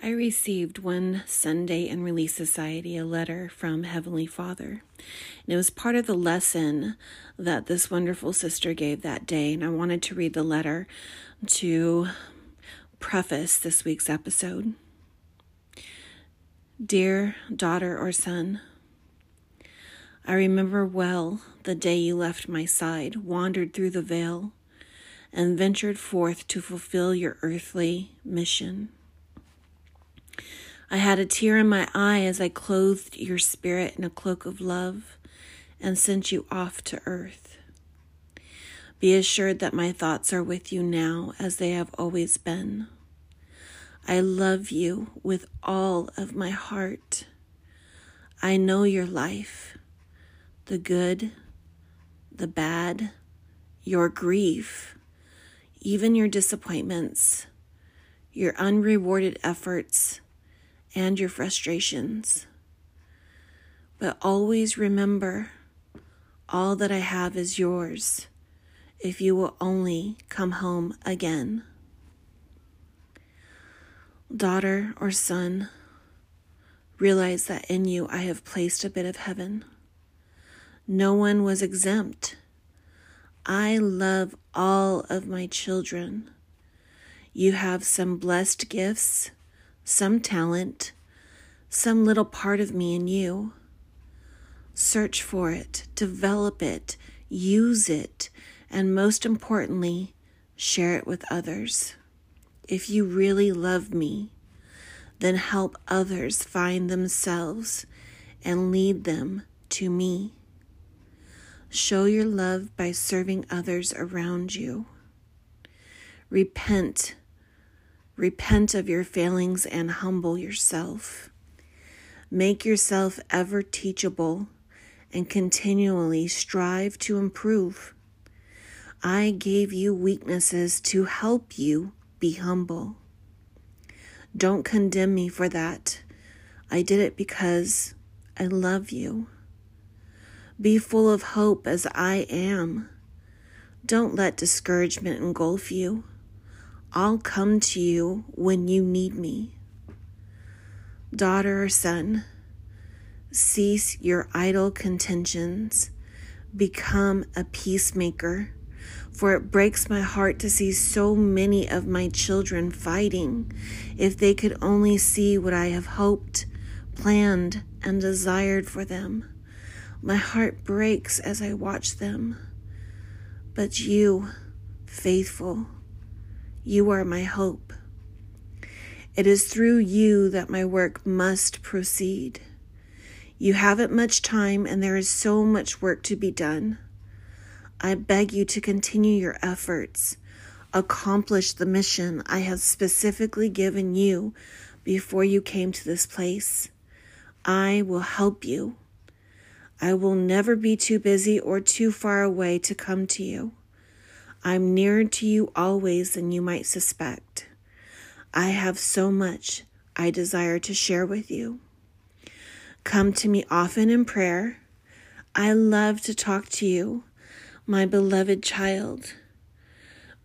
I received one Sunday in Relief Society a letter from Heavenly Father. And it was part of the lesson that this wonderful sister gave that day. And I wanted to read the letter to preface this week's episode. Dear daughter or son, I remember well the day you left my side, wandered through the veil, and ventured forth to fulfill your earthly mission. I had a tear in my eye as I clothed your spirit in a cloak of love and sent you off to earth. Be assured that my thoughts are with you now as they have always been. I love you with all of my heart. I know your life, the good, the bad, your grief, even your disappointments, your unrewarded efforts and your frustrations. But always remember all that I have is yours if you will only come home again. Daughter or son, realize that in you I have placed a bit of heaven. No one was exempt. I love all of my children. You have some blessed gifts some talent, some little part of me in you. Search for it, develop it, use it, and most importantly, share it with others. If you really love me, then help others find themselves and lead them to me. Show your love by serving others around you. Repent Repent of your failings and humble yourself. Make yourself ever teachable and continually strive to improve. I gave you weaknesses to help you be humble. Don't condemn me for that. I did it because I love you. Be full of hope as I am. Don't let discouragement engulf you. I'll come to you when you need me. Daughter or son, cease your idle contentions. Become a peacemaker, for it breaks my heart to see so many of my children fighting. If they could only see what I have hoped, planned, and desired for them, my heart breaks as I watch them. But you, faithful, you are my hope. It is through you that my work must proceed. You haven't much time, and there is so much work to be done. I beg you to continue your efforts, accomplish the mission I have specifically given you before you came to this place. I will help you. I will never be too busy or too far away to come to you. I'm nearer to you always than you might suspect. I have so much I desire to share with you. Come to me often in prayer. I love to talk to you, my beloved child.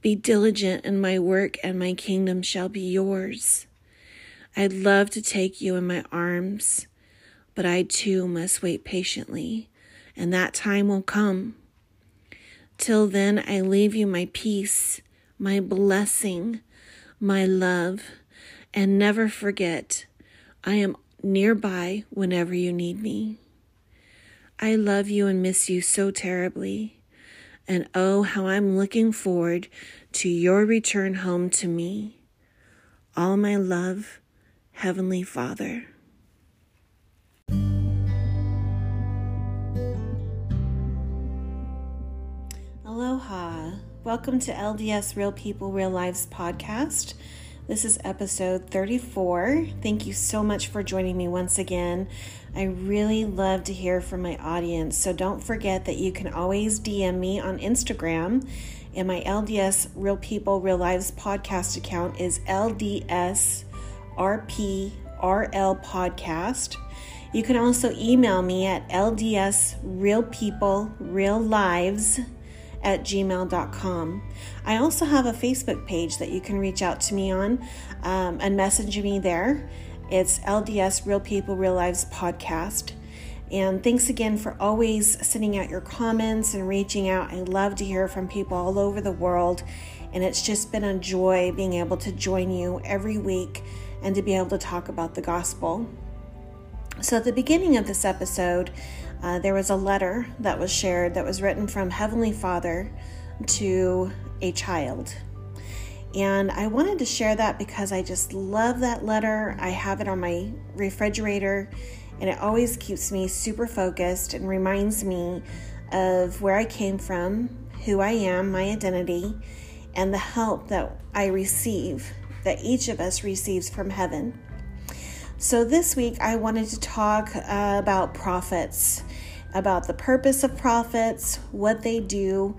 Be diligent in my work, and my kingdom shall be yours. I'd love to take you in my arms, but I too must wait patiently, and that time will come. Till then, I leave you my peace, my blessing, my love, and never forget I am nearby whenever you need me. I love you and miss you so terribly. And oh, how I'm looking forward to your return home to me. All my love, Heavenly Father. Aloha. Welcome to LDS Real People, Real Lives podcast. This is episode 34. Thank you so much for joining me once again. I really love to hear from my audience, so don't forget that you can always DM me on Instagram. And my LDS Real People, Real Lives podcast account is LDS RPRL podcast. You can also email me at LDS Real People, Real Lives at gmail.com. I also have a Facebook page that you can reach out to me on um, and message me there. It's LDS Real People, Real Lives podcast. And thanks again for always sending out your comments and reaching out. I love to hear from people all over the world. And it's just been a joy being able to join you every week and to be able to talk about the gospel. So, at the beginning of this episode, uh, there was a letter that was shared that was written from Heavenly Father to a child. And I wanted to share that because I just love that letter. I have it on my refrigerator and it always keeps me super focused and reminds me of where I came from, who I am, my identity, and the help that I receive, that each of us receives from heaven. So, this week I wanted to talk uh, about prophets, about the purpose of prophets, what they do,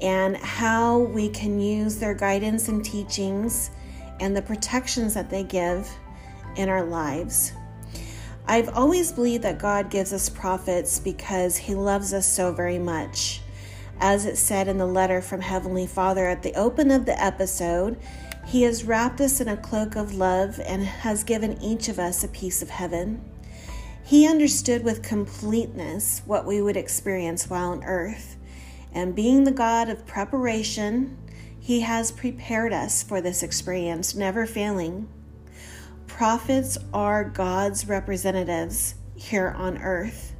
and how we can use their guidance and teachings and the protections that they give in our lives. I've always believed that God gives us prophets because He loves us so very much. As it said in the letter from Heavenly Father at the open of the episode, He has wrapped us in a cloak of love and has given each of us a piece of heaven. He understood with completeness what we would experience while on earth. And being the God of preparation, He has prepared us for this experience, never failing. Prophets are God's representatives here on earth.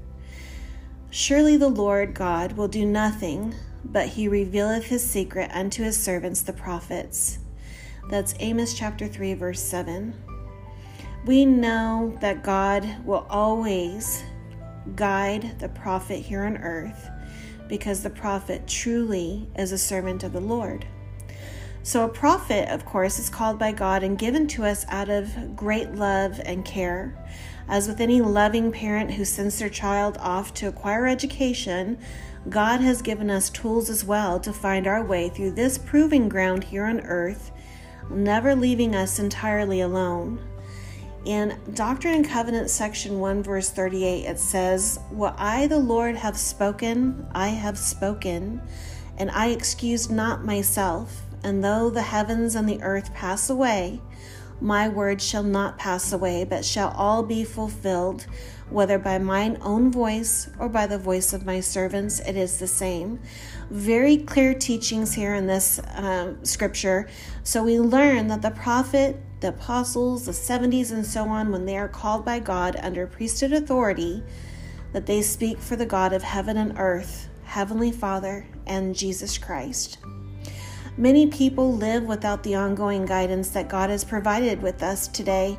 Surely the Lord God will do nothing, but he revealeth his secret unto his servants the prophets. That's Amos chapter 3, verse 7. We know that God will always guide the prophet here on earth because the prophet truly is a servant of the Lord. So, a prophet, of course, is called by God and given to us out of great love and care. As with any loving parent who sends their child off to acquire education, God has given us tools as well to find our way through this proving ground here on earth, never leaving us entirely alone. In Doctrine and Covenants, section 1, verse 38, it says, What I, the Lord, have spoken, I have spoken, and I excuse not myself. And though the heavens and the earth pass away, my word shall not pass away, but shall all be fulfilled, whether by mine own voice or by the voice of my servants, it is the same. Very clear teachings here in this uh, scripture. So we learn that the prophet the apostles, the 70s, and so on, when they are called by God under priesthood authority, that they speak for the God of heaven and earth, Heavenly Father, and Jesus Christ. Many people live without the ongoing guidance that God has provided with us today,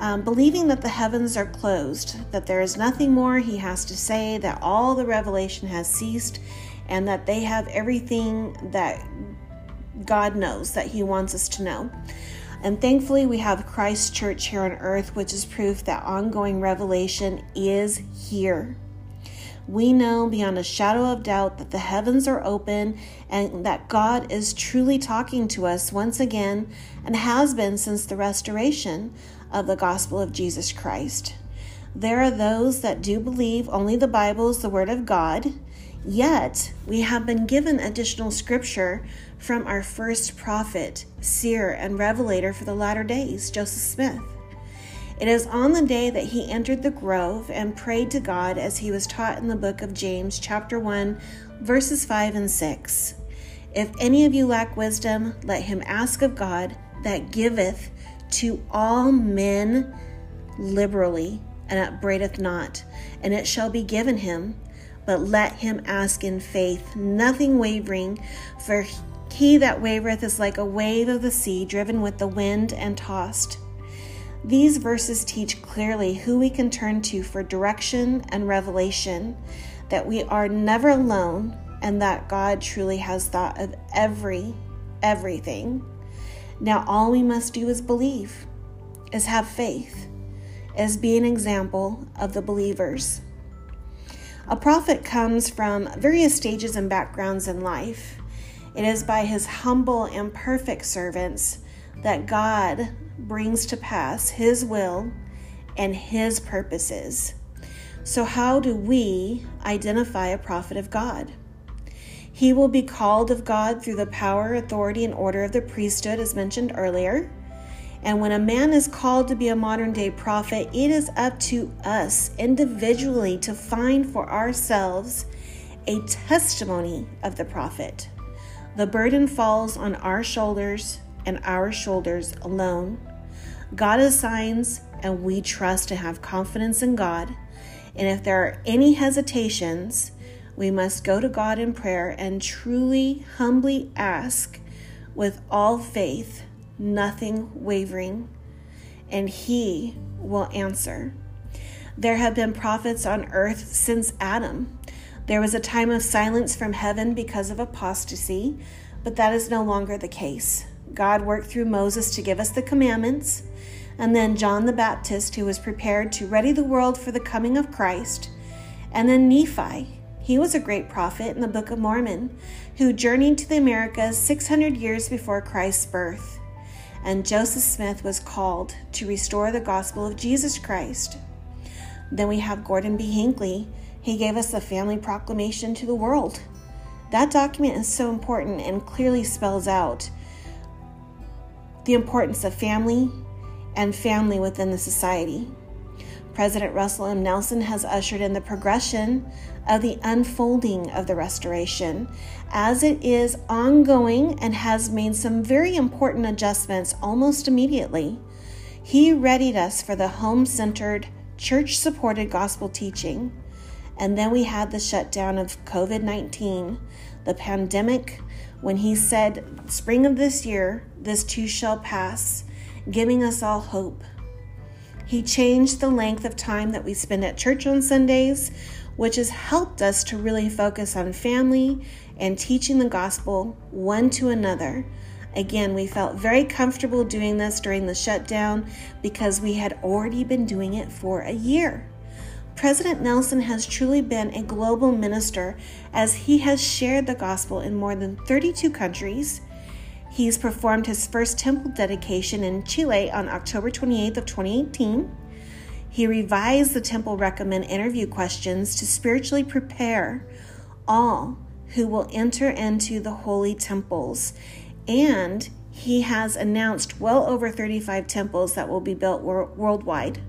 um, believing that the heavens are closed, that there is nothing more He has to say, that all the revelation has ceased, and that they have everything that God knows that He wants us to know. And thankfully, we have Christ Church here on earth, which is proof that ongoing revelation is here. We know beyond a shadow of doubt that the heavens are open and that God is truly talking to us once again and has been since the restoration of the gospel of Jesus Christ. There are those that do believe only the Bible is the Word of God, yet we have been given additional scripture from our first prophet, seer, and revelator for the latter days, Joseph Smith. It is on the day that he entered the grove and prayed to God as he was taught in the book of James, chapter 1, verses 5 and 6. If any of you lack wisdom, let him ask of God that giveth to all men liberally and upbraideth not, and it shall be given him. But let him ask in faith, nothing wavering, for he that wavereth is like a wave of the sea driven with the wind and tossed. These verses teach clearly who we can turn to for direction and revelation, that we are never alone, and that God truly has thought of every, everything. Now, all we must do is believe, is have faith, is be an example of the believers. A prophet comes from various stages and backgrounds in life. It is by his humble and perfect servants that God brings to pass his will and his purposes. So, how do we identify a prophet of God? He will be called of God through the power, authority, and order of the priesthood, as mentioned earlier. And when a man is called to be a modern day prophet, it is up to us individually to find for ourselves a testimony of the prophet. The burden falls on our shoulders and our shoulders alone. God assigns, and we trust to have confidence in God. And if there are any hesitations, we must go to God in prayer and truly, humbly ask with all faith, nothing wavering, and He will answer. There have been prophets on earth since Adam. There was a time of silence from heaven because of apostasy, but that is no longer the case. God worked through Moses to give us the commandments, and then John the Baptist, who was prepared to ready the world for the coming of Christ, and then Nephi, he was a great prophet in the Book of Mormon who journeyed to the Americas 600 years before Christ's birth. And Joseph Smith was called to restore the gospel of Jesus Christ. Then we have Gordon B. Hinckley. He gave us the family proclamation to the world. That document is so important and clearly spells out the importance of family and family within the society. President Russell M. Nelson has ushered in the progression of the unfolding of the restoration as it is ongoing and has made some very important adjustments almost immediately. He readied us for the home centered, church supported gospel teaching. And then we had the shutdown of COVID 19, the pandemic, when he said, Spring of this year, this too shall pass, giving us all hope. He changed the length of time that we spend at church on Sundays, which has helped us to really focus on family and teaching the gospel one to another. Again, we felt very comfortable doing this during the shutdown because we had already been doing it for a year. President Nelson has truly been a global minister as he has shared the gospel in more than 32 countries He's performed his first temple dedication in Chile on October 28th of 2018. He revised the temple recommend interview questions to spiritually prepare all who will enter into the holy temples. And he has announced well over 35 temples that will be built wor- worldwide.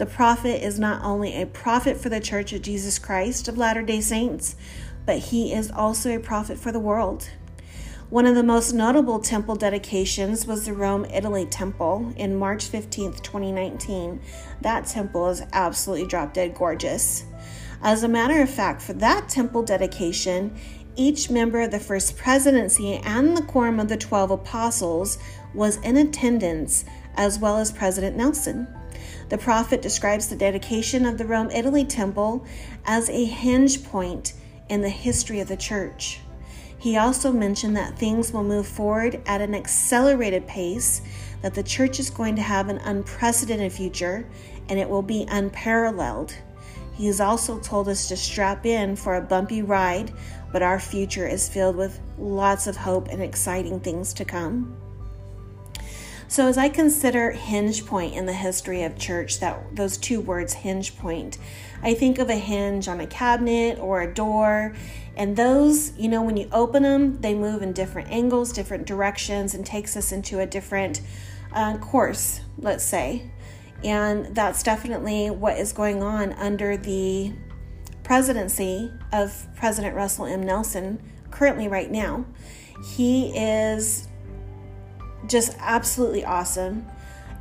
The prophet is not only a prophet for the Church of Jesus Christ of Latter day Saints, but he is also a prophet for the world. One of the most notable temple dedications was the Rome, Italy temple in March 15, 2019. That temple is absolutely drop dead gorgeous. As a matter of fact, for that temple dedication, each member of the First Presidency and the Quorum of the Twelve Apostles was in attendance, as well as President Nelson. The prophet describes the dedication of the Rome, Italy temple as a hinge point in the history of the church. He also mentioned that things will move forward at an accelerated pace, that the church is going to have an unprecedented future, and it will be unparalleled. He has also told us to strap in for a bumpy ride, but our future is filled with lots of hope and exciting things to come. So, as I consider hinge point in the history of church, that those two words, hinge point, I think of a hinge on a cabinet or a door. And those, you know, when you open them, they move in different angles, different directions, and takes us into a different uh, course, let's say. And that's definitely what is going on under the presidency of President Russell M. Nelson currently, right now. He is just absolutely awesome.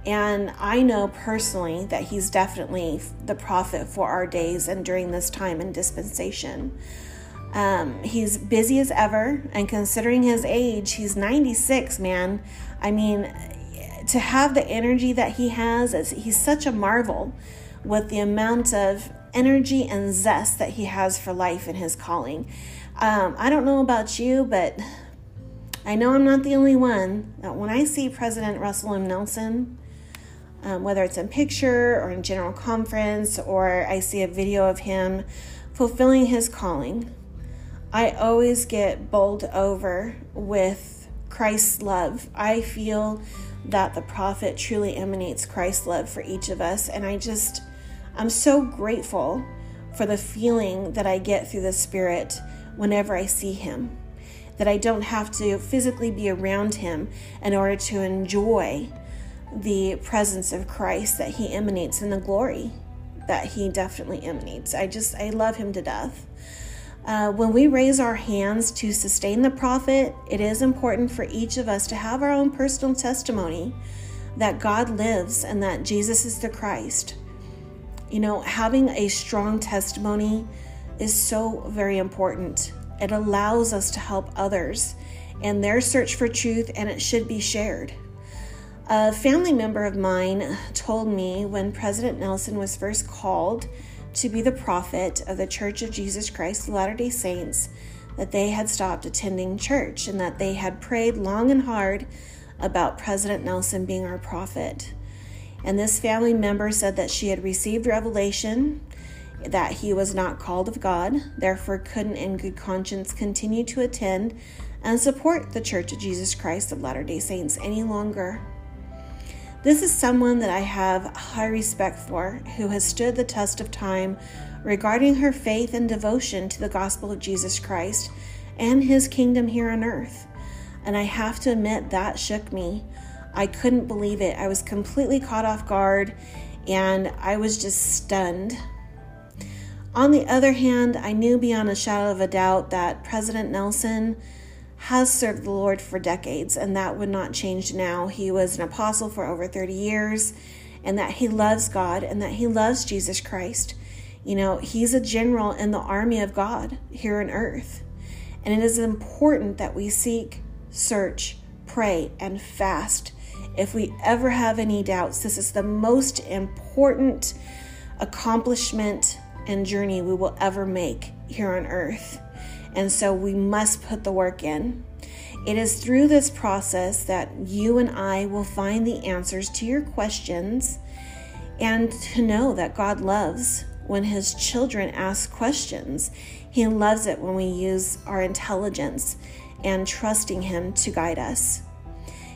And I know personally that he's definitely the prophet for our days and during this time and dispensation. Um, he's busy as ever, and considering his age, he's 96, man. I mean, to have the energy that he has, he's such a marvel with the amount of energy and zest that he has for life and his calling. Um, I don't know about you, but I know I'm not the only one that when I see President Russell M. Nelson, um, whether it's in picture or in general conference, or I see a video of him fulfilling his calling, I always get bowled over with Christ's love. I feel that the prophet truly emanates Christ's love for each of us, and I just, I'm so grateful for the feeling that I get through the Spirit whenever I see him. That I don't have to physically be around him in order to enjoy the presence of Christ that he emanates and the glory that he definitely emanates. I just, I love him to death. Uh, when we raise our hands to sustain the prophet, it is important for each of us to have our own personal testimony that God lives and that Jesus is the Christ. You know, having a strong testimony is so very important. It allows us to help others in their search for truth, and it should be shared. A family member of mine told me when President Nelson was first called to be the prophet of the Church of Jesus Christ of Latter day Saints that they had stopped attending church and that they had prayed long and hard about President Nelson being our prophet. And this family member said that she had received revelation that he was not called of God, therefore couldn't in good conscience continue to attend and support the Church of Jesus Christ of Latter day Saints any longer. This is someone that I have high respect for, who has stood the test of time regarding her faith and devotion to the gospel of Jesus Christ and his kingdom here on earth. And I have to admit, that shook me. I couldn't believe it. I was completely caught off guard and I was just stunned. On the other hand, I knew beyond a shadow of a doubt that President Nelson has served the Lord for decades, and that would not change now. He was an apostle for over 30 years, and that he loves God and that he loves Jesus Christ. You know, he's a general in the army of God here on earth. And it is important that we seek, search, pray, and fast. If we ever have any doubts, this is the most important accomplishment and journey we will ever make here on earth. And so we must put the work in. It is through this process that you and I will find the answers to your questions and to know that God loves when His children ask questions. He loves it when we use our intelligence and trusting Him to guide us.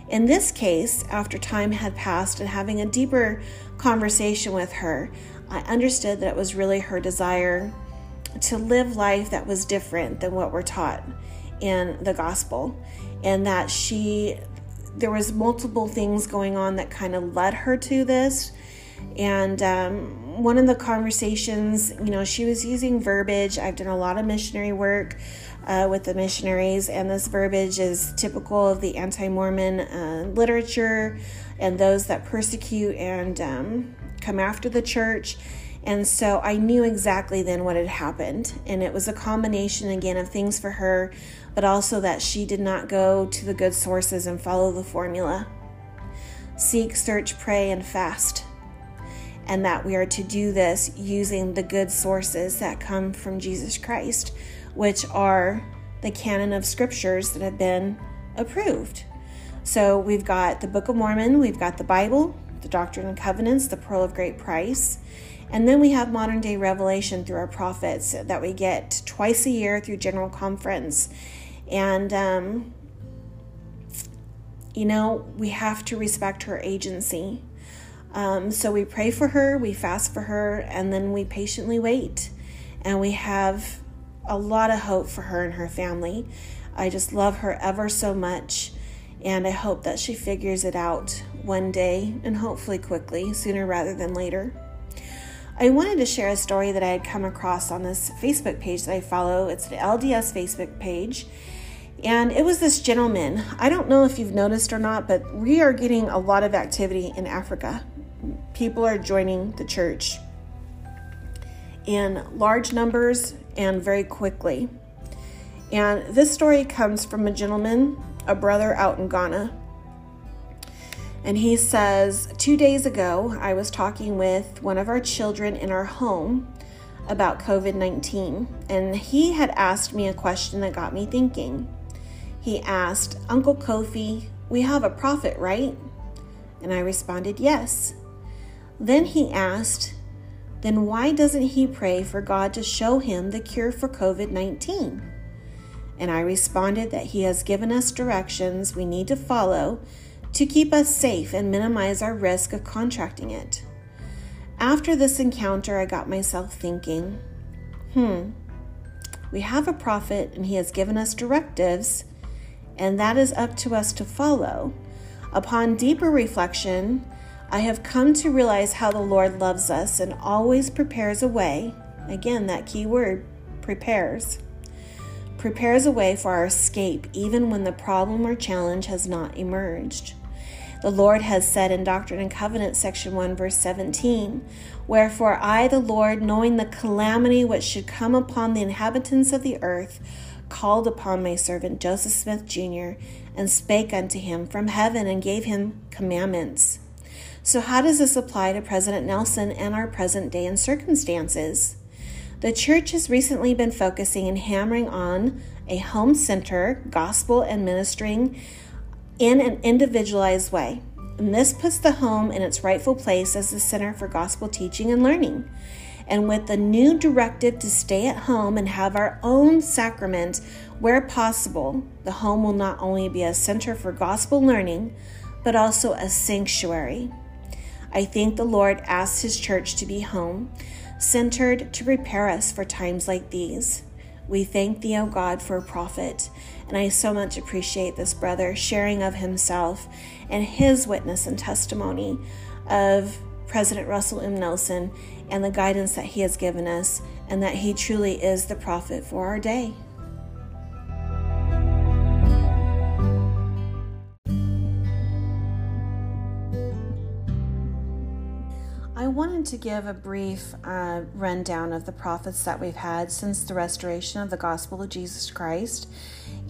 In this case, after time had passed and having a deeper conversation with her, I understood that it was really her desire to live life that was different than what we're taught in the gospel and that she there was multiple things going on that kind of led her to this. And um, one of the conversations you know she was using verbiage. I've done a lot of missionary work uh, with the missionaries and this verbiage is typical of the anti-mormon uh, literature and those that persecute and um, come after the church and so I knew exactly then what had happened. And it was a combination again of things for her, but also that she did not go to the good sources and follow the formula. Seek, search, pray, and fast. And that we are to do this using the good sources that come from Jesus Christ, which are the canon of scriptures that have been approved. So we've got the Book of Mormon, we've got the Bible, the Doctrine and Covenants, the Pearl of Great Price, and then we have modern day revelation through our prophets that we get twice a year through General Conference. And, um, you know, we have to respect her agency. Um, so we pray for her, we fast for her, and then we patiently wait. And we have a lot of hope for her and her family. I just love her ever so much. And I hope that she figures it out one day and hopefully quickly, sooner rather than later. I wanted to share a story that I had come across on this Facebook page that I follow. It's the LDS Facebook page. And it was this gentleman. I don't know if you've noticed or not, but we are getting a lot of activity in Africa. People are joining the church in large numbers and very quickly. And this story comes from a gentleman, a brother out in Ghana. And he says, Two days ago, I was talking with one of our children in our home about COVID 19, and he had asked me a question that got me thinking. He asked, Uncle Kofi, we have a prophet, right? And I responded, Yes. Then he asked, Then why doesn't he pray for God to show him the cure for COVID 19? And I responded that he has given us directions we need to follow to keep us safe and minimize our risk of contracting it. After this encounter, I got myself thinking, hmm, We have a prophet, and he has given us directives, and that is up to us to follow. Upon deeper reflection, I have come to realize how the Lord loves us and always prepares a way. Again, that key word prepares. Prepares a way for our escape even when the problem or challenge has not emerged. The Lord has said in Doctrine and Covenants, section 1, verse 17, Wherefore I, the Lord, knowing the calamity which should come upon the inhabitants of the earth, called upon my servant Joseph Smith Jr., and spake unto him from heaven, and gave him commandments. So, how does this apply to President Nelson and our present day and circumstances? The church has recently been focusing and hammering on a home center, gospel, and ministering in an individualized way. And this puts the home in its rightful place as the center for gospel teaching and learning. And with the new directive to stay at home and have our own sacrament where possible, the home will not only be a center for gospel learning, but also a sanctuary. I think the Lord asked His church to be home, centered to prepare us for times like these. We thank thee, O God, for a prophet, and I so much appreciate this brother sharing of himself and his witness and testimony of President Russell M. Nelson and the guidance that he has given us, and that he truly is the prophet for our day. Wanted to give a brief uh, rundown of the prophets that we've had since the restoration of the gospel of Jesus Christ.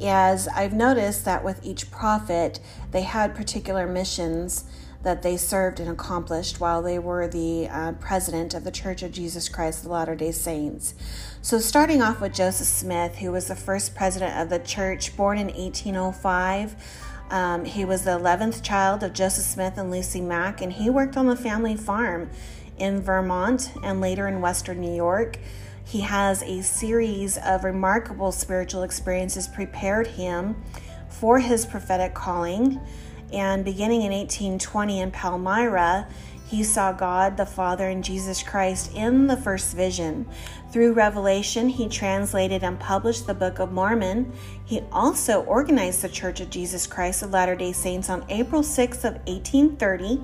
As I've noticed that with each prophet, they had particular missions that they served and accomplished while they were the uh, president of the Church of Jesus Christ of Latter day Saints. So, starting off with Joseph Smith, who was the first president of the church, born in 1805. Um, he was the 11th child of Joseph Smith and Lucy Mack, and he worked on the family farm in Vermont and later in Western New York. He has a series of remarkable spiritual experiences prepared him for his prophetic calling. And beginning in 1820 in Palmyra, he saw God the Father and Jesus Christ in the first vision. Through Revelation, he translated and published the Book of Mormon. He also organized the Church of Jesus Christ of Latter-day Saints on April 6th of 1830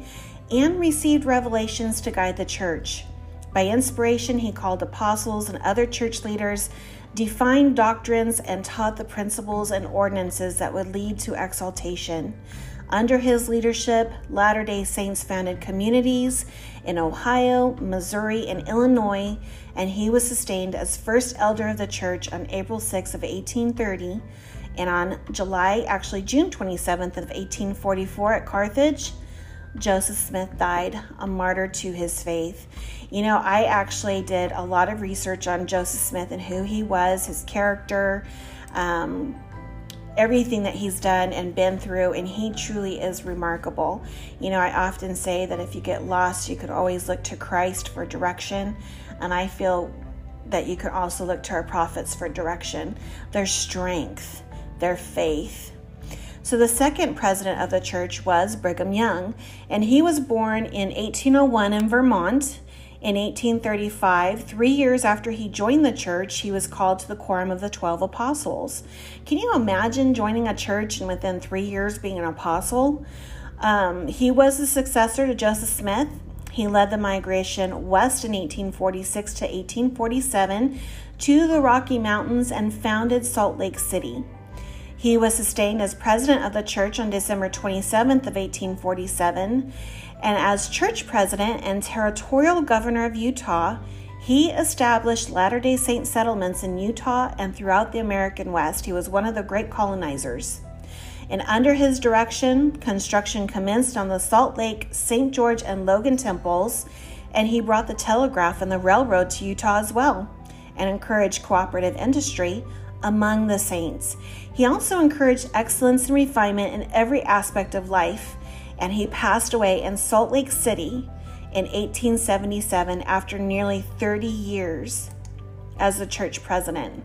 and received revelations to guide the church. By inspiration, he called apostles and other church leaders, defined doctrines, and taught the principles and ordinances that would lead to exaltation. Under his leadership, Latter day Saints founded communities in Ohio, Missouri, and Illinois, and he was sustained as first elder of the church on April 6 of 1830. And on July, actually June 27th of 1844 at Carthage, Joseph Smith died, a martyr to his faith. You know, I actually did a lot of research on Joseph Smith and who he was, his character, um, everything that he's done and been through, and he truly is remarkable. You know, I often say that if you get lost, you could always look to Christ for direction, and I feel that you could also look to our prophets for direction, their strength, their faith. So, the second president of the church was Brigham Young, and he was born in 1801 in Vermont in 1835, three years after he joined the church, he was called to the Quorum of the Twelve Apostles. Can you imagine joining a church and within three years being an apostle? Um, he was the successor to Joseph Smith. He led the migration west in 1846 to 1847 to the Rocky Mountains and founded Salt Lake City. He was sustained as president of the church on December 27th of 1847 and as church president and territorial governor of Utah, he established Latter day Saint settlements in Utah and throughout the American West. He was one of the great colonizers. And under his direction, construction commenced on the Salt Lake, St. George, and Logan temples, and he brought the telegraph and the railroad to Utah as well and encouraged cooperative industry among the saints. He also encouraged excellence and refinement in every aspect of life and he passed away in Salt Lake City in 1877 after nearly 30 years as the church president.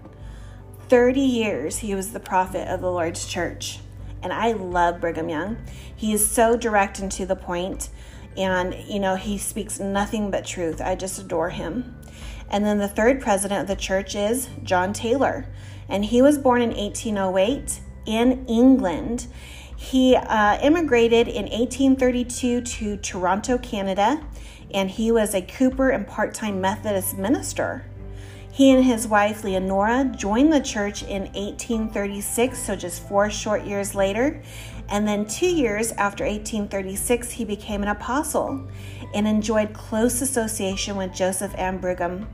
30 years he was the prophet of the Lord's church. And I love Brigham Young. He is so direct and to the point. And, you know, he speaks nothing but truth. I just adore him. And then the third president of the church is John Taylor. And he was born in 1808 in England. He uh, immigrated in 1832 to Toronto, Canada, and he was a Cooper and part time Methodist minister. He and his wife Leonora joined the church in 1836, so just four short years later. And then, two years after 1836, he became an apostle and enjoyed close association with Joseph and Brigham.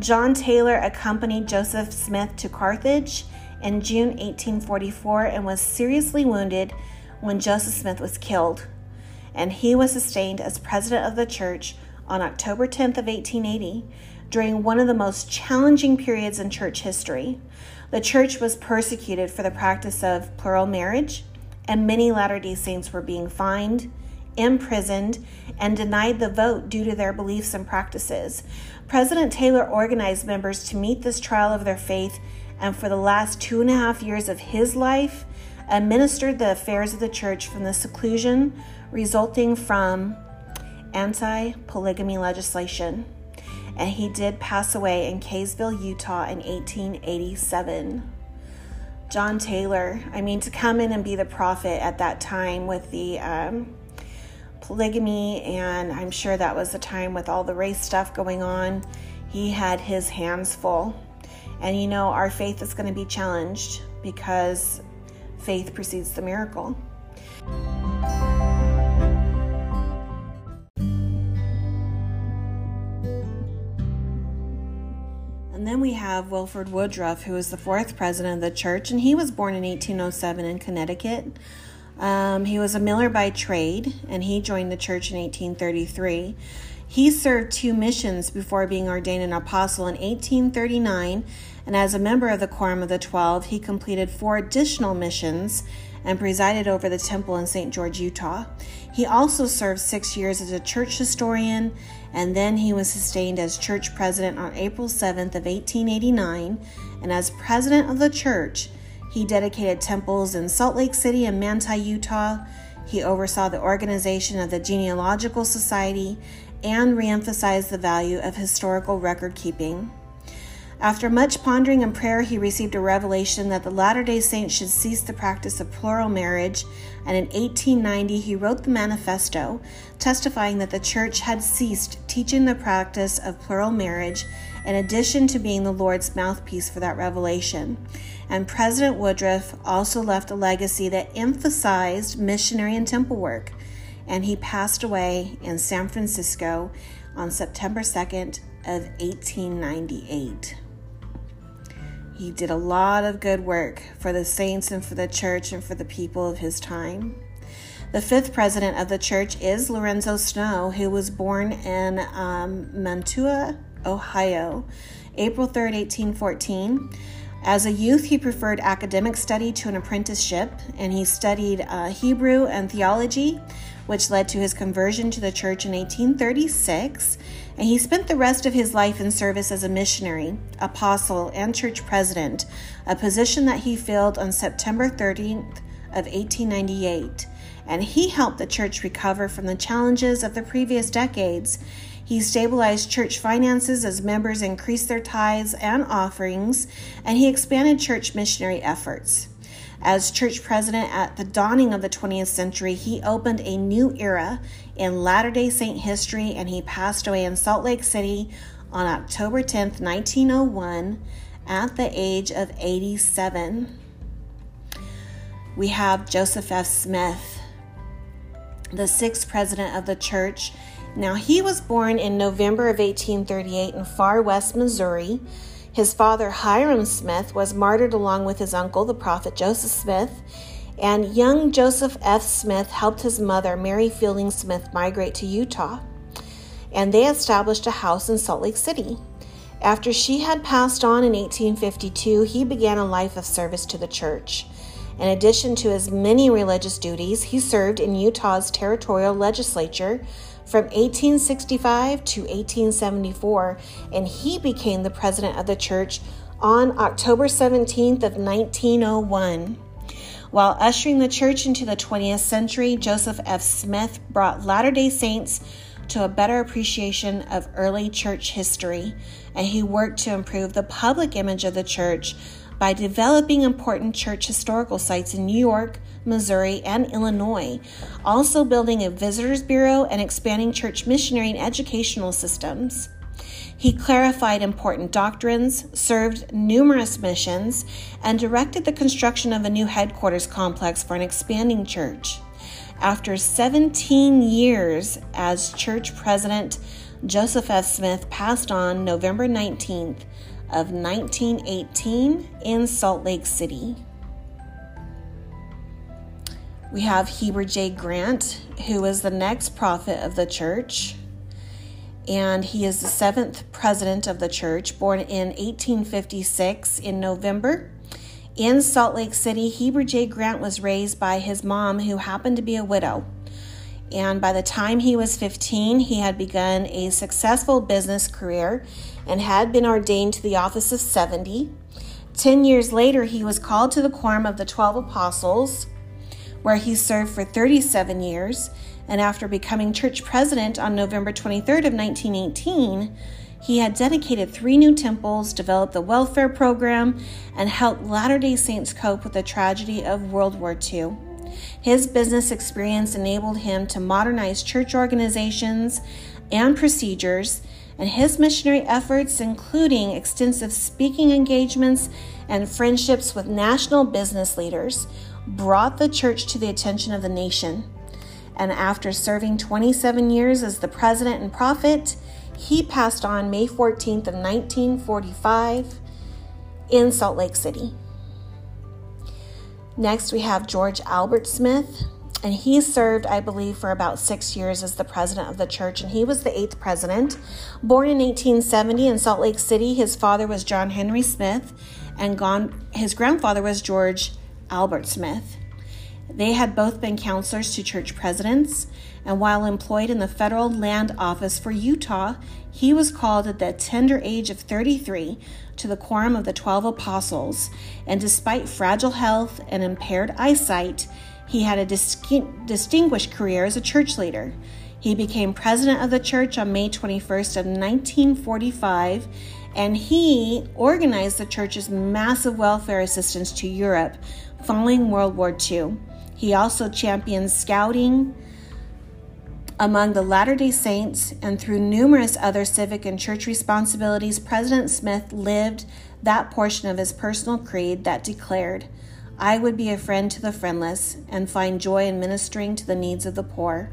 John Taylor accompanied Joseph Smith to Carthage in June 1844 and was seriously wounded when Joseph Smith was killed. And he was sustained as president of the church on October 10th of 1880 during one of the most challenging periods in church history. The church was persecuted for the practice of plural marriage, and many Latter day Saints were being fined, imprisoned, and denied the vote due to their beliefs and practices. President Taylor organized members to meet this trial of their faith, and for the last two and a half years of his life, administered the affairs of the church from the seclusion resulting from anti polygamy legislation and he did pass away in Kaysville, Utah in 1887. John Taylor, I mean, to come in and be the prophet at that time with the um, polygamy, and I'm sure that was the time with all the race stuff going on, he had his hands full. And you know, our faith is going to be challenged because faith precedes the miracle. And then we have Wilford Woodruff, who is the fourth president of the church, and he was born in 1807 in Connecticut. Um, he was a miller by trade, and he joined the church in 1833. He served two missions before being ordained an apostle in 1839, and as a member of the Quorum of the Twelve, he completed four additional missions and presided over the temple in St. George, Utah. He also served six years as a church historian, and then he was sustained as church president on April 7th of 1889. And as president of the church, he dedicated temples in Salt Lake City and Manti, Utah. He oversaw the organization of the Genealogical Society and reemphasized the value of historical record keeping. After much pondering and prayer, he received a revelation that the Latter day Saints should cease the practice of plural marriage, and in 1890 he wrote the manifesto testifying that the church had ceased teaching the practice of plural marriage in addition to being the Lord's mouthpiece for that revelation. And President Woodruff also left a legacy that emphasized missionary and temple work, and he passed away in San Francisco on September 2nd of 1898. He did a lot of good work for the saints and for the church and for the people of his time. The fifth president of the church is Lorenzo Snow, who was born in um, Mantua, Ohio, April 3rd, 1814. As a youth, he preferred academic study to an apprenticeship, and he studied uh, Hebrew and theology, which led to his conversion to the church in 1836 and he spent the rest of his life in service as a missionary, apostle, and church president, a position that he filled on September 13th of 1898. And he helped the church recover from the challenges of the previous decades. He stabilized church finances as members increased their tithes and offerings, and he expanded church missionary efforts. As church president at the dawning of the 20th century, he opened a new era in Latter day Saint history and he passed away in Salt Lake City on October 10th, 1901, at the age of 87. We have Joseph F. Smith, the sixth president of the church. Now, he was born in November of 1838 in far west Missouri. His father, Hyrum Smith, was martyred along with his uncle, the prophet Joseph Smith, and young Joseph F. Smith helped his mother, Mary Fielding Smith, migrate to Utah. And they established a house in Salt Lake City. After she had passed on in 1852, he began a life of service to the church. In addition to his many religious duties, he served in Utah's territorial legislature from 1865 to 1874, and he became the president of the church on October 17th of 1901. While ushering the church into the 20th century, Joseph F. Smith brought Latter day Saints to a better appreciation of early church history, and he worked to improve the public image of the church by developing important church historical sites in New York, Missouri, and Illinois, also building a visitors bureau and expanding church missionary and educational systems. He clarified important doctrines, served numerous missions, and directed the construction of a new headquarters complex for an expanding church. After 17 years as church president, Joseph F. Smith passed on November 19th of 1918 in Salt Lake City. We have Heber J. Grant, who is the next prophet of the church, and he is the seventh president of the church, born in 1856 in November. In Salt Lake City, Heber J. Grant was raised by his mom, who happened to be a widow. And by the time he was 15, he had begun a successful business career and had been ordained to the office of 70. Ten years later, he was called to the quorum of the 12 apostles, where he served for 37 years. And after becoming church president on November 23rd of 1918, he had dedicated three new temples, developed the welfare program, and helped Latter day Saints cope with the tragedy of World War II. His business experience enabled him to modernize church organizations and procedures, and his missionary efforts, including extensive speaking engagements and friendships with national business leaders, brought the church to the attention of the nation. And after serving 27 years as the president and prophet, he passed on May 14th of 1945 in Salt Lake City. Next, we have George Albert Smith, and he served, I believe, for about six years as the president of the church, and he was the eighth president. Born in 1870 in Salt Lake City, his father was John Henry Smith, and gone, his grandfather was George Albert Smith. They had both been counselors to church presidents, and while employed in the federal land office for Utah, he was called at the tender age of 33 to the quorum of the 12 apostles, and despite fragile health and impaired eyesight, he had a dis- distinguished career as a church leader. He became president of the church on May 21st of 1945, and he organized the church's massive welfare assistance to Europe following World War II. He also championed scouting, among the Latter day Saints and through numerous other civic and church responsibilities, President Smith lived that portion of his personal creed that declared, I would be a friend to the friendless and find joy in ministering to the needs of the poor.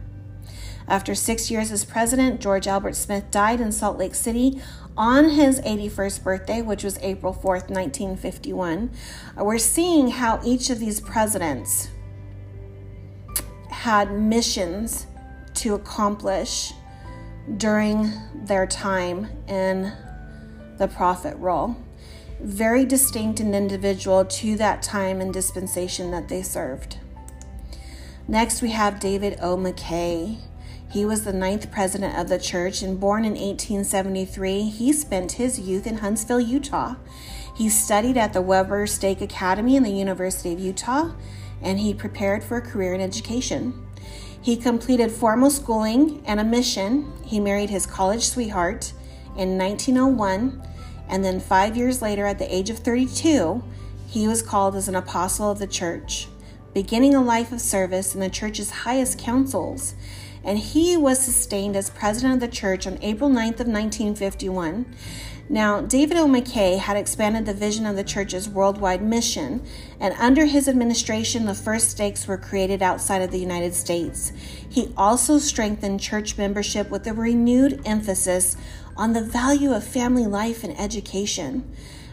After six years as president, George Albert Smith died in Salt Lake City on his 81st birthday, which was April 4th, 1951. Uh, we're seeing how each of these presidents had missions to accomplish during their time in the prophet role. Very distinct and individual to that time and dispensation that they served. Next, we have David O. McKay. He was the ninth president of the church and born in 1873. He spent his youth in Huntsville, Utah. He studied at the Weber Stake Academy in the University of Utah and he prepared for a career in education. He completed formal schooling and a mission. He married his college sweetheart in 1901, and then five years later, at the age of 32, he was called as an apostle of the church, beginning a life of service in the church's highest councils. And he was sustained as president of the church on April 9th of 1951. Now, David O. McKay had expanded the vision of the church's worldwide mission, and under his administration, the first stakes were created outside of the United States. He also strengthened church membership with a renewed emphasis on the value of family life and education.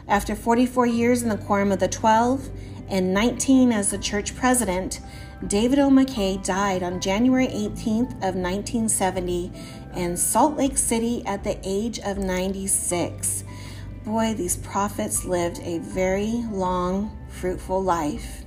After 44 years in the Quorum of the Twelve and 19 as the church president, David O. McKay died on January 18th of 1970 in Salt Lake City at the age of 96. Boy, these prophets lived a very long, fruitful life.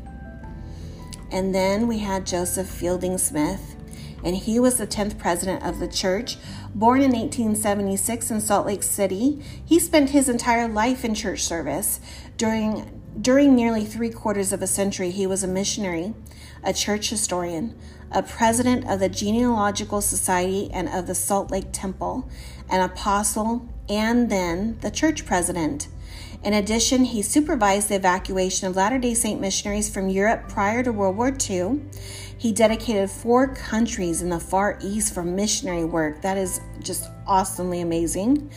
And then we had Joseph Fielding Smith, and he was the 10th president of the church. Born in 1876 in Salt Lake City, he spent his entire life in church service. During during nearly three quarters of a century, he was a missionary, a church historian, a president of the Genealogical Society and of the Salt Lake Temple, an apostle, and then the church president. In addition, he supervised the evacuation of Latter day Saint missionaries from Europe prior to World War II. He dedicated four countries in the Far East for missionary work. That is just awesomely amazing.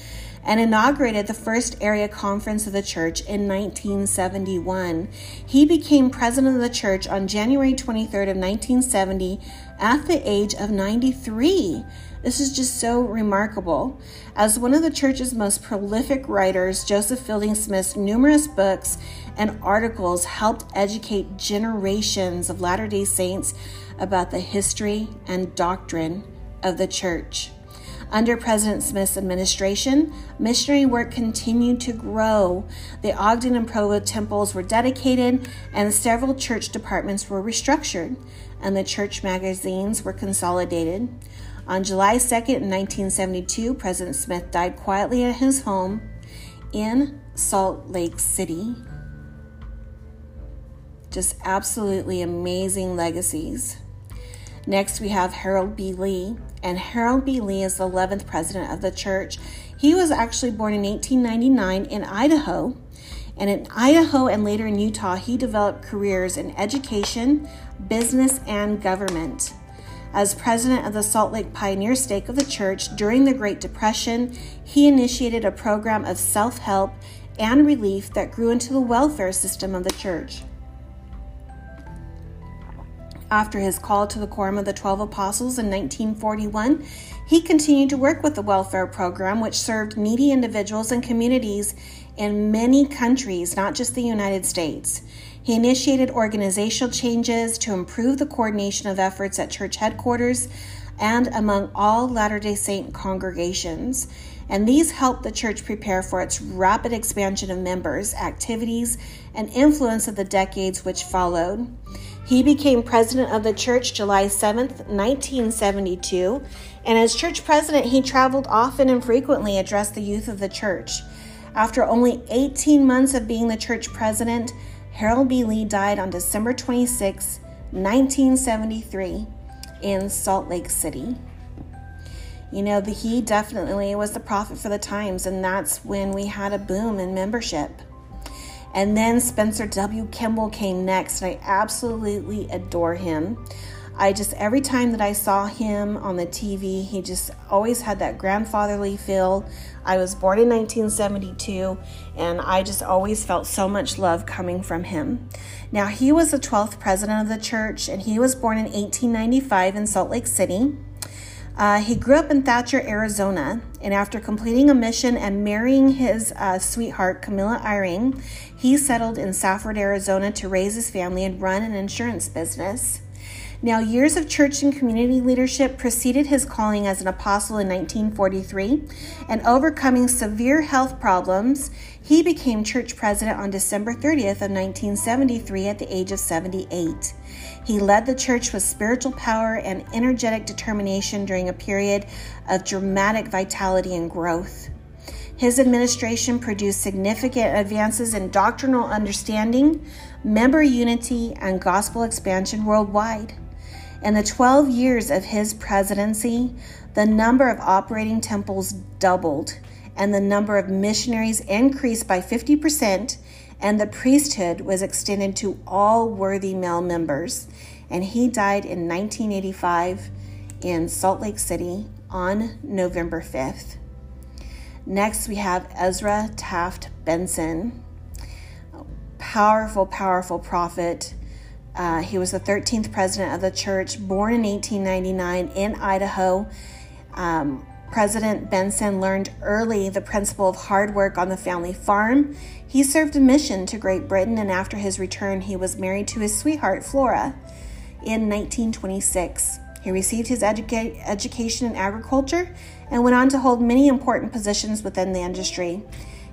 And inaugurated the first area conference of the church in 1971. He became president of the church on January 23rd of 1970 at the age of 93. This is just so remarkable. As one of the church's most prolific writers, Joseph Fielding Smith's numerous books and articles helped educate generations of Latter day Saints about the history and doctrine of the church. Under President Smith's administration, missionary work continued to grow. The Ogden and Provo temples were dedicated, and several church departments were restructured, and the church magazines were consolidated. On July 2nd, 1972, President Smith died quietly at his home in Salt Lake City. Just absolutely amazing legacies. Next, we have Harold B. Lee, and Harold B. Lee is the 11th president of the church. He was actually born in 1899 in Idaho. And in Idaho and later in Utah, he developed careers in education, business, and government. As president of the Salt Lake Pioneer Stake of the Church during the Great Depression, he initiated a program of self help and relief that grew into the welfare system of the church. After his call to the Quorum of the Twelve Apostles in 1941, he continued to work with the welfare program, which served needy individuals and communities in many countries, not just the United States. He initiated organizational changes to improve the coordination of efforts at church headquarters and among all Latter day Saint congregations. And these helped the church prepare for its rapid expansion of members, activities, and influence of the decades which followed. He became president of the church July 7th, 1972, and as church president, he traveled often and frequently addressed the youth of the church. After only 18 months of being the church president, Harold B. Lee died on December 26, 1973, in Salt Lake City. You know, the, he definitely was the prophet for the times, and that's when we had a boom in membership. And then Spencer W. Kimball came next, and I absolutely adore him. I just, every time that I saw him on the TV, he just always had that grandfatherly feel. I was born in 1972, and I just always felt so much love coming from him. Now, he was the 12th president of the church, and he was born in 1895 in Salt Lake City. Uh, he grew up in Thatcher, Arizona, and after completing a mission and marrying his uh, sweetheart, Camilla Eyring, he settled in Safford, Arizona to raise his family and run an insurance business. Now, years of church and community leadership preceded his calling as an apostle in 1943, and overcoming severe health problems, he became church president on December 30th of 1973 at the age of 78. He led the church with spiritual power and energetic determination during a period of dramatic vitality and growth. His administration produced significant advances in doctrinal understanding, member unity, and gospel expansion worldwide. In the 12 years of his presidency, the number of operating temples doubled, and the number of missionaries increased by 50%, and the priesthood was extended to all worthy male members. And he died in 1985 in Salt Lake City on November 5th. Next, we have Ezra Taft Benson, powerful, powerful prophet uh, he was the 13th president of the church, born in 1899 in Idaho. Um, president Benson learned early the principle of hard work on the family farm. He served a mission to Great Britain, and after his return, he was married to his sweetheart, Flora, in 1926. He received his educa- education in agriculture and went on to hold many important positions within the industry.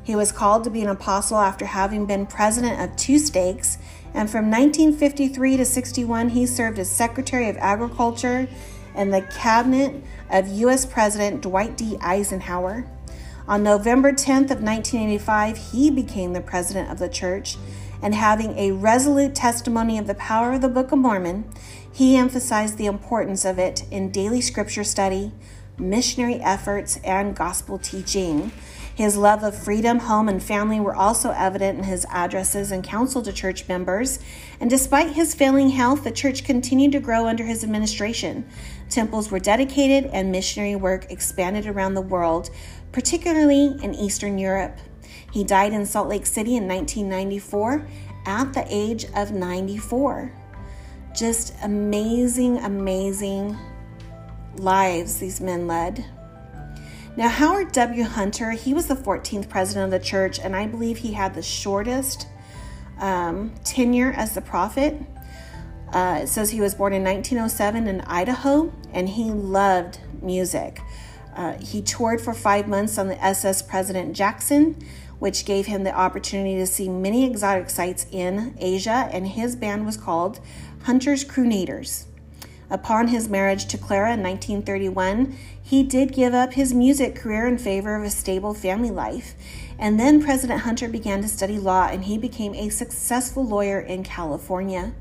He was called to be an apostle after having been president of two stakes and from 1953 to 61, he served as Secretary of Agriculture in the cabinet of U.S. President Dwight D. Eisenhower. On November 10th of 1985, he became the president of the church, and having a resolute testimony of the power of the Book of Mormon, he emphasized the importance of it in daily scripture study, missionary efforts, and gospel teaching. His love of freedom, home, and family were also evident in his addresses and counsel to church members. And despite his failing health, the church continued to grow under his administration. Temples were dedicated and missionary work expanded around the world, particularly in Eastern Europe. He died in Salt Lake City in 1994 at the age of 94. Just amazing, amazing lives these men led. Now, Howard W. Hunter, he was the 14th president of the church, and I believe he had the shortest um, tenure as the prophet. Uh, it says he was born in 1907 in Idaho, and he loved music. Uh, he toured for five months on the SS President Jackson, which gave him the opportunity to see many exotic sights in Asia, and his band was called Hunter's Croonaders. Upon his marriage to Clara in 1931, he did give up his music career in favor of a stable family life. And then President Hunter began to study law and he became a successful lawyer in California.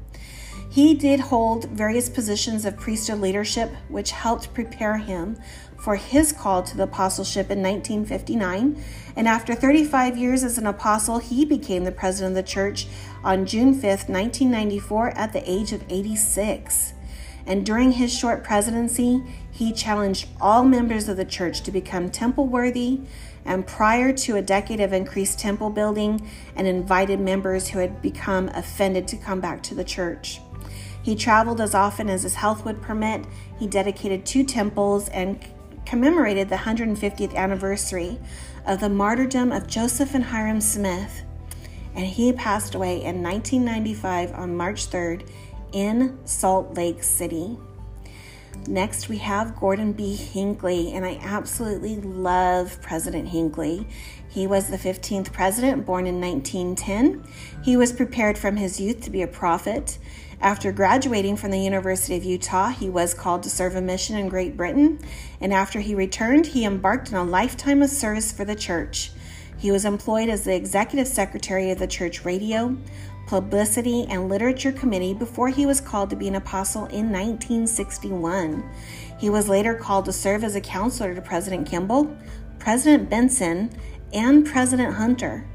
He did hold various positions of priesthood leadership, which helped prepare him for his call to the apostleship in 1959. And after 35 years as an apostle, he became the president of the church on June 5th, 1994, at the age of 86 and during his short presidency, he challenged all members of the church to become temple worthy. And prior to a decade of increased temple building, and invited members who had become offended to come back to the church. He traveled as often as his health would permit. He dedicated two temples and commemorated the 150th anniversary of the martyrdom of Joseph and Hyrum Smith. And he passed away in 1995 on March 3rd in Salt Lake City. Next, we have Gordon B. Hinckley, and I absolutely love President Hinckley. He was the 15th president, born in 1910. He was prepared from his youth to be a prophet. After graduating from the University of Utah, he was called to serve a mission in Great Britain, and after he returned, he embarked on a lifetime of service for the church. He was employed as the executive secretary of the church radio, Publicity and Literature Committee before he was called to be an apostle in 1961. He was later called to serve as a counselor to President Kimball, President Benson, and President Hunter.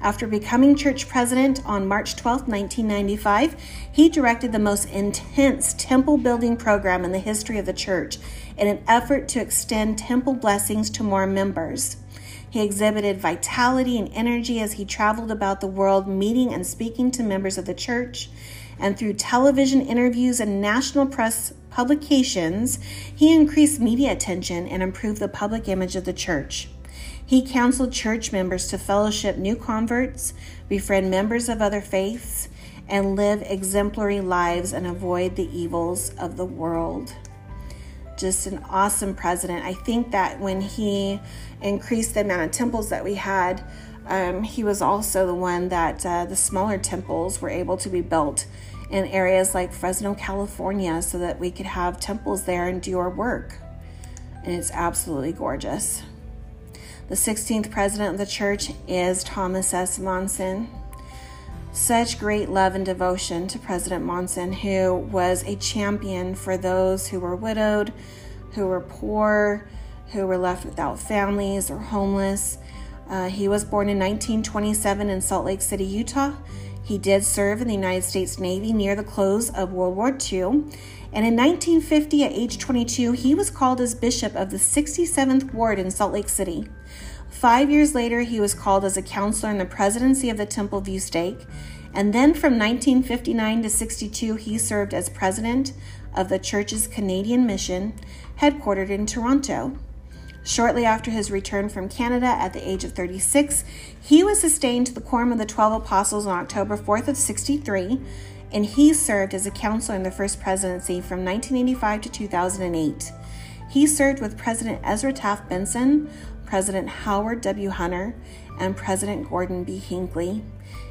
After becoming church president on March 12, 1995, he directed the most intense temple building program in the history of the church in an effort to extend temple blessings to more members. He exhibited vitality and energy as he traveled about the world, meeting and speaking to members of the church. And through television interviews and national press publications, he increased media attention and improved the public image of the church. He counseled church members to fellowship new converts, befriend members of other faiths, and live exemplary lives and avoid the evils of the world just an awesome president. I think that when he increased the amount of temples that we had, um, he was also the one that uh, the smaller temples were able to be built in areas like Fresno, California, so that we could have temples there and do our work. And it's absolutely gorgeous. The 16th president of the church is Thomas S. Monson such great love and devotion to President Monson, who was a champion for those who were widowed, who were poor, who were left without families or homeless. Uh, he was born in 1927 in Salt Lake City, Utah. He did serve in the United States Navy near the close of World War II. And in 1950, at age 22, he was called as bishop of the 67th Ward in Salt Lake City. Five years later, he was called as a counselor in the presidency of the Temple View Stake. And then from 1959 to 62, he served as president of the church's Canadian mission, headquartered in Toronto. Shortly after his return from Canada at the age of 36, he was sustained to the Quorum of the Twelve Apostles on October 4th of 63, and he served as a counselor in the First Presidency from 1985 to 2008. He served with President Ezra Taft Benson President Howard W. Hunter, and President Gordon B. Hinckley,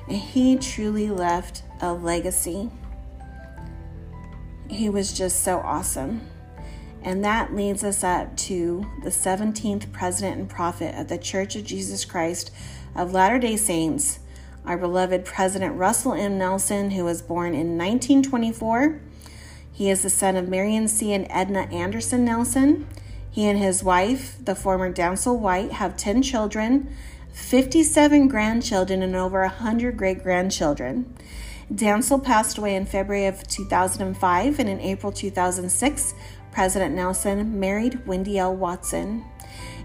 and he truly left a legacy. He was just so awesome. And that leads us up to the 17th president and prophet of the Church of Jesus Christ of Latter day Saints, our beloved President Russell M. Nelson, who was born in 1924. He is the son of Marion C. and Edna Anderson Nelson. He and his wife, the former Dantzel White, have 10 children, 57 grandchildren, and over 100 great grandchildren. Dantzel passed away in February of 2005, and in April 2006, President Nelson married Wendy L. Watson.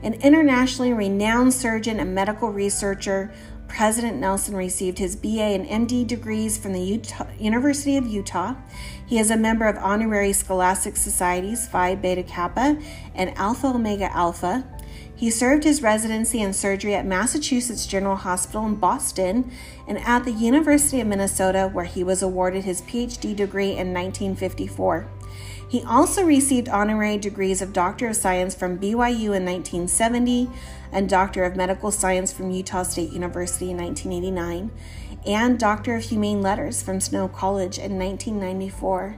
An internationally renowned surgeon and medical researcher, President Nelson received his BA and MD degrees from the Utah, University of Utah. He is a member of honorary scholastic societies Phi Beta Kappa and Alpha Omega Alpha. He served his residency in surgery at Massachusetts General Hospital in Boston and at the University of Minnesota, where he was awarded his PhD degree in 1954. He also received honorary degrees of Doctor of Science from BYU in 1970 and Doctor of Medical Science from Utah State University in 1989 and Doctor of Humane Letters from Snow College in 1994.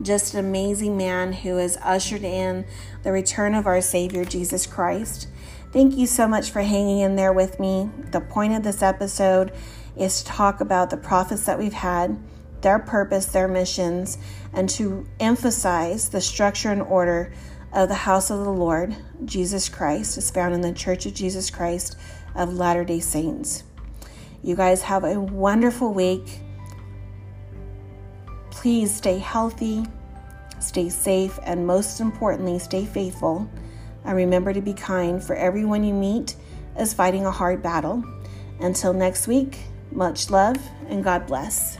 Just an amazing man who has ushered in the return of our Savior Jesus Christ. Thank you so much for hanging in there with me. The point of this episode is to talk about the prophets that we've had their purpose, their missions, and to emphasize the structure and order of the house of the Lord, Jesus Christ, is found in the Church of Jesus Christ of Latter day Saints. You guys have a wonderful week. Please stay healthy, stay safe, and most importantly, stay faithful. And remember to be kind, for everyone you meet is fighting a hard battle. Until next week, much love and God bless.